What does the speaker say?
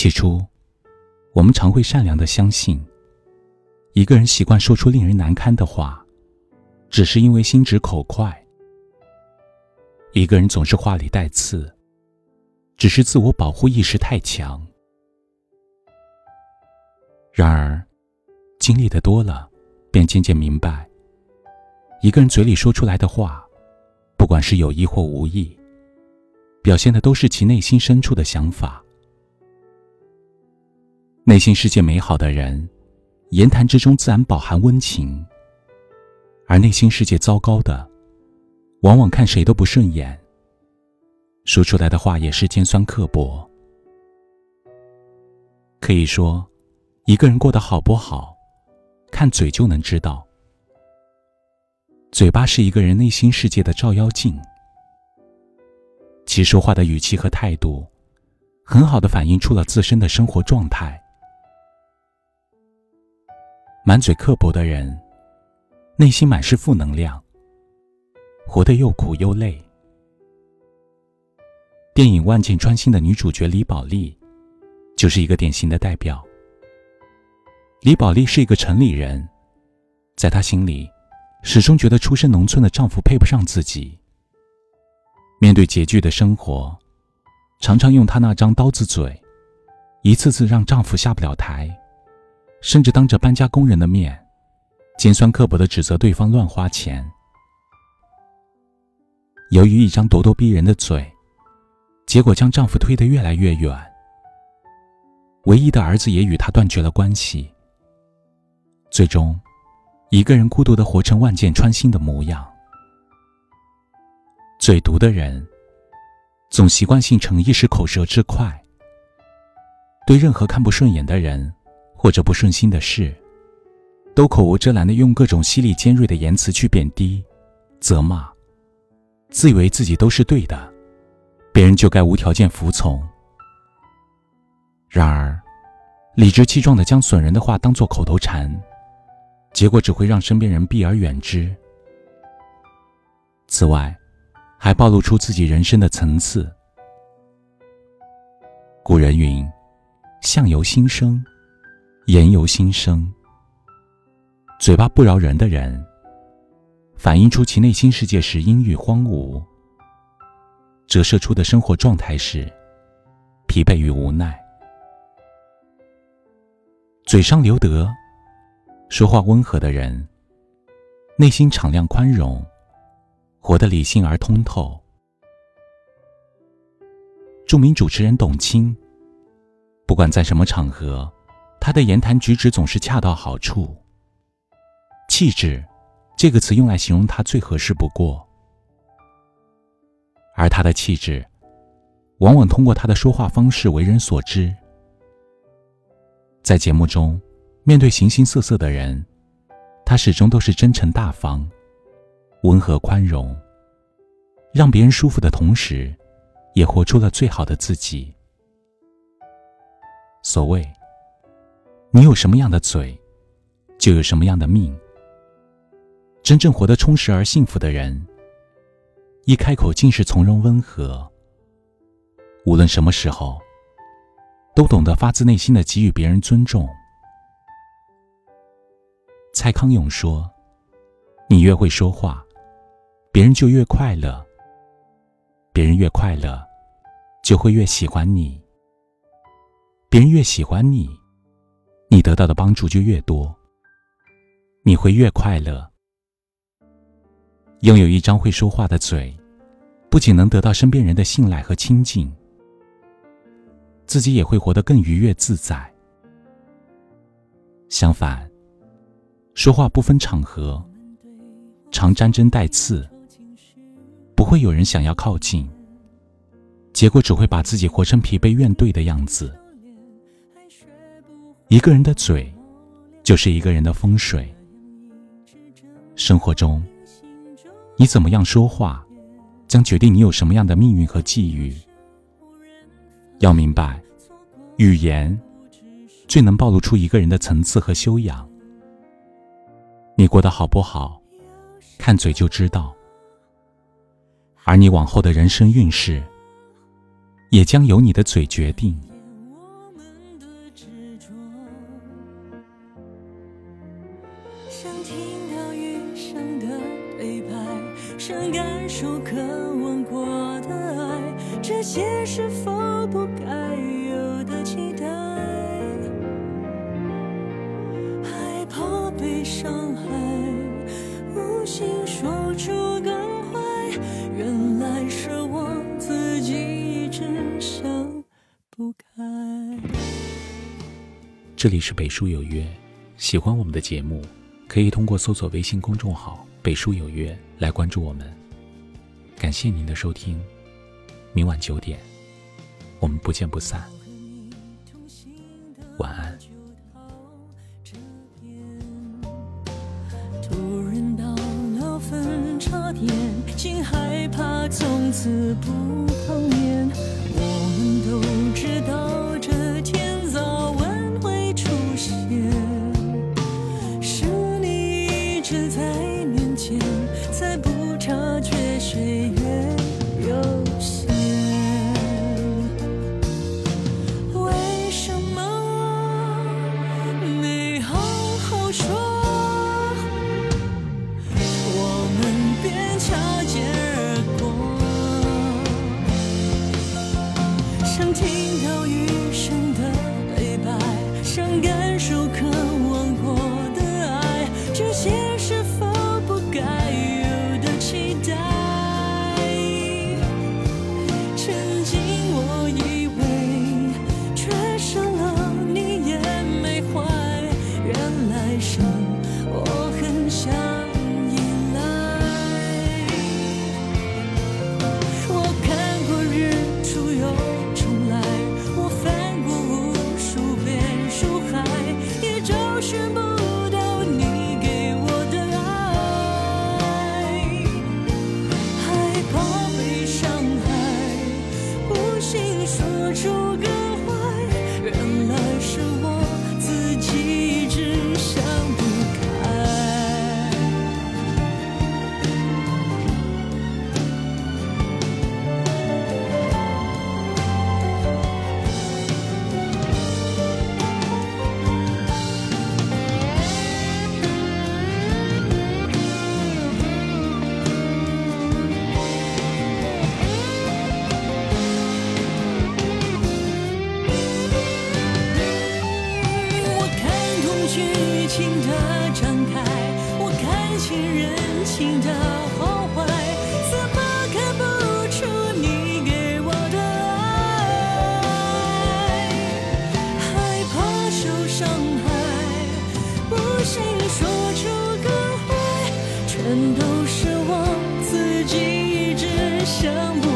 起初，我们常会善良的相信，一个人习惯说出令人难堪的话，只是因为心直口快；一个人总是话里带刺，只是自我保护意识太强。然而，经历的多了，便渐渐明白，一个人嘴里说出来的话，不管是有意或无意，表现的都是其内心深处的想法。内心世界美好的人，言谈之中自然饱含温情；而内心世界糟糕的，往往看谁都不顺眼，说出来的话也是尖酸刻薄。可以说，一个人过得好不好，看嘴就能知道。嘴巴是一个人内心世界的照妖镜，其说话的语气和态度，很好的反映出了自身的生活状态。满嘴刻薄的人，内心满是负能量，活得又苦又累。电影《万箭穿心》的女主角李宝莉，就是一个典型的代表。李宝莉是一个城里人，在她心里，始终觉得出身农村的丈夫配不上自己。面对拮据的生活，常常用她那张刀子嘴，一次次让丈夫下不了台。甚至当着搬家工人的面，尖酸刻薄的指责对方乱花钱。由于一张咄咄逼人的嘴，结果将丈夫推得越来越远。唯一的儿子也与她断绝了关系。最终，一个人孤独的活成万箭穿心的模样。嘴毒的人，总习惯性逞一时口舌之快，对任何看不顺眼的人。或者不顺心的事，都口无遮拦的用各种犀利尖锐的言辞去贬低、责骂，自以为自己都是对的，别人就该无条件服从。然而，理直气壮的将损人的话当做口头禅，结果只会让身边人避而远之。此外，还暴露出自己人生的层次。古人云：“相由心生。”言由心生，嘴巴不饶人的人，反映出其内心世界是阴郁荒芜，折射出的生活状态是疲惫与无奈。嘴上留德，说话温和的人，内心敞亮宽容，活得理性而通透。著名主持人董卿，不管在什么场合。他的言谈举止总是恰到好处。气质，这个词用来形容他最合适不过。而他的气质，往往通过他的说话方式为人所知。在节目中，面对形形色色的人，他始终都是真诚大方、温和宽容，让别人舒服的同时，也活出了最好的自己。所谓。你有什么样的嘴，就有什么样的命。真正活得充实而幸福的人，一开口尽是从容温和。无论什么时候，都懂得发自内心的给予别人尊重。蔡康永说：“你越会说话，别人就越快乐；别人越快乐，就会越喜欢你；别人越喜欢你。”你得到的帮助就越多，你会越快乐。拥有一张会说话的嘴，不仅能得到身边人的信赖和亲近，自己也会活得更愉悦自在。相反，说话不分场合，常沾针带刺，不会有人想要靠近，结果只会把自己活成疲惫怨怼的样子。一个人的嘴，就是一个人的风水。生活中，你怎么样说话，将决定你有什么样的命运和际遇。要明白，语言最能暴露出一个人的层次和修养。你过得好不好，看嘴就知道。而你往后的人生运势，也将由你的嘴决定。出渴望过的爱这些是否不该有的期待？害怕被伤害，无心说出感怀，原来是我自己一直想不开。这里是北书有约，喜欢我们的节目，可以通过搜索微信公众号“北书有约”来关注我们。感谢您的收听，明晚九点，我们不见不散。晚安。突然到了分叉点，竟害怕从此不碰面。我们都知道这天早晚会出现，是你一直在面前，谁？情的展开，我看清人情的好坏，怎么看不出你给我的爱？害怕受伤害，不信说出更坏，全都是我自己一直想不。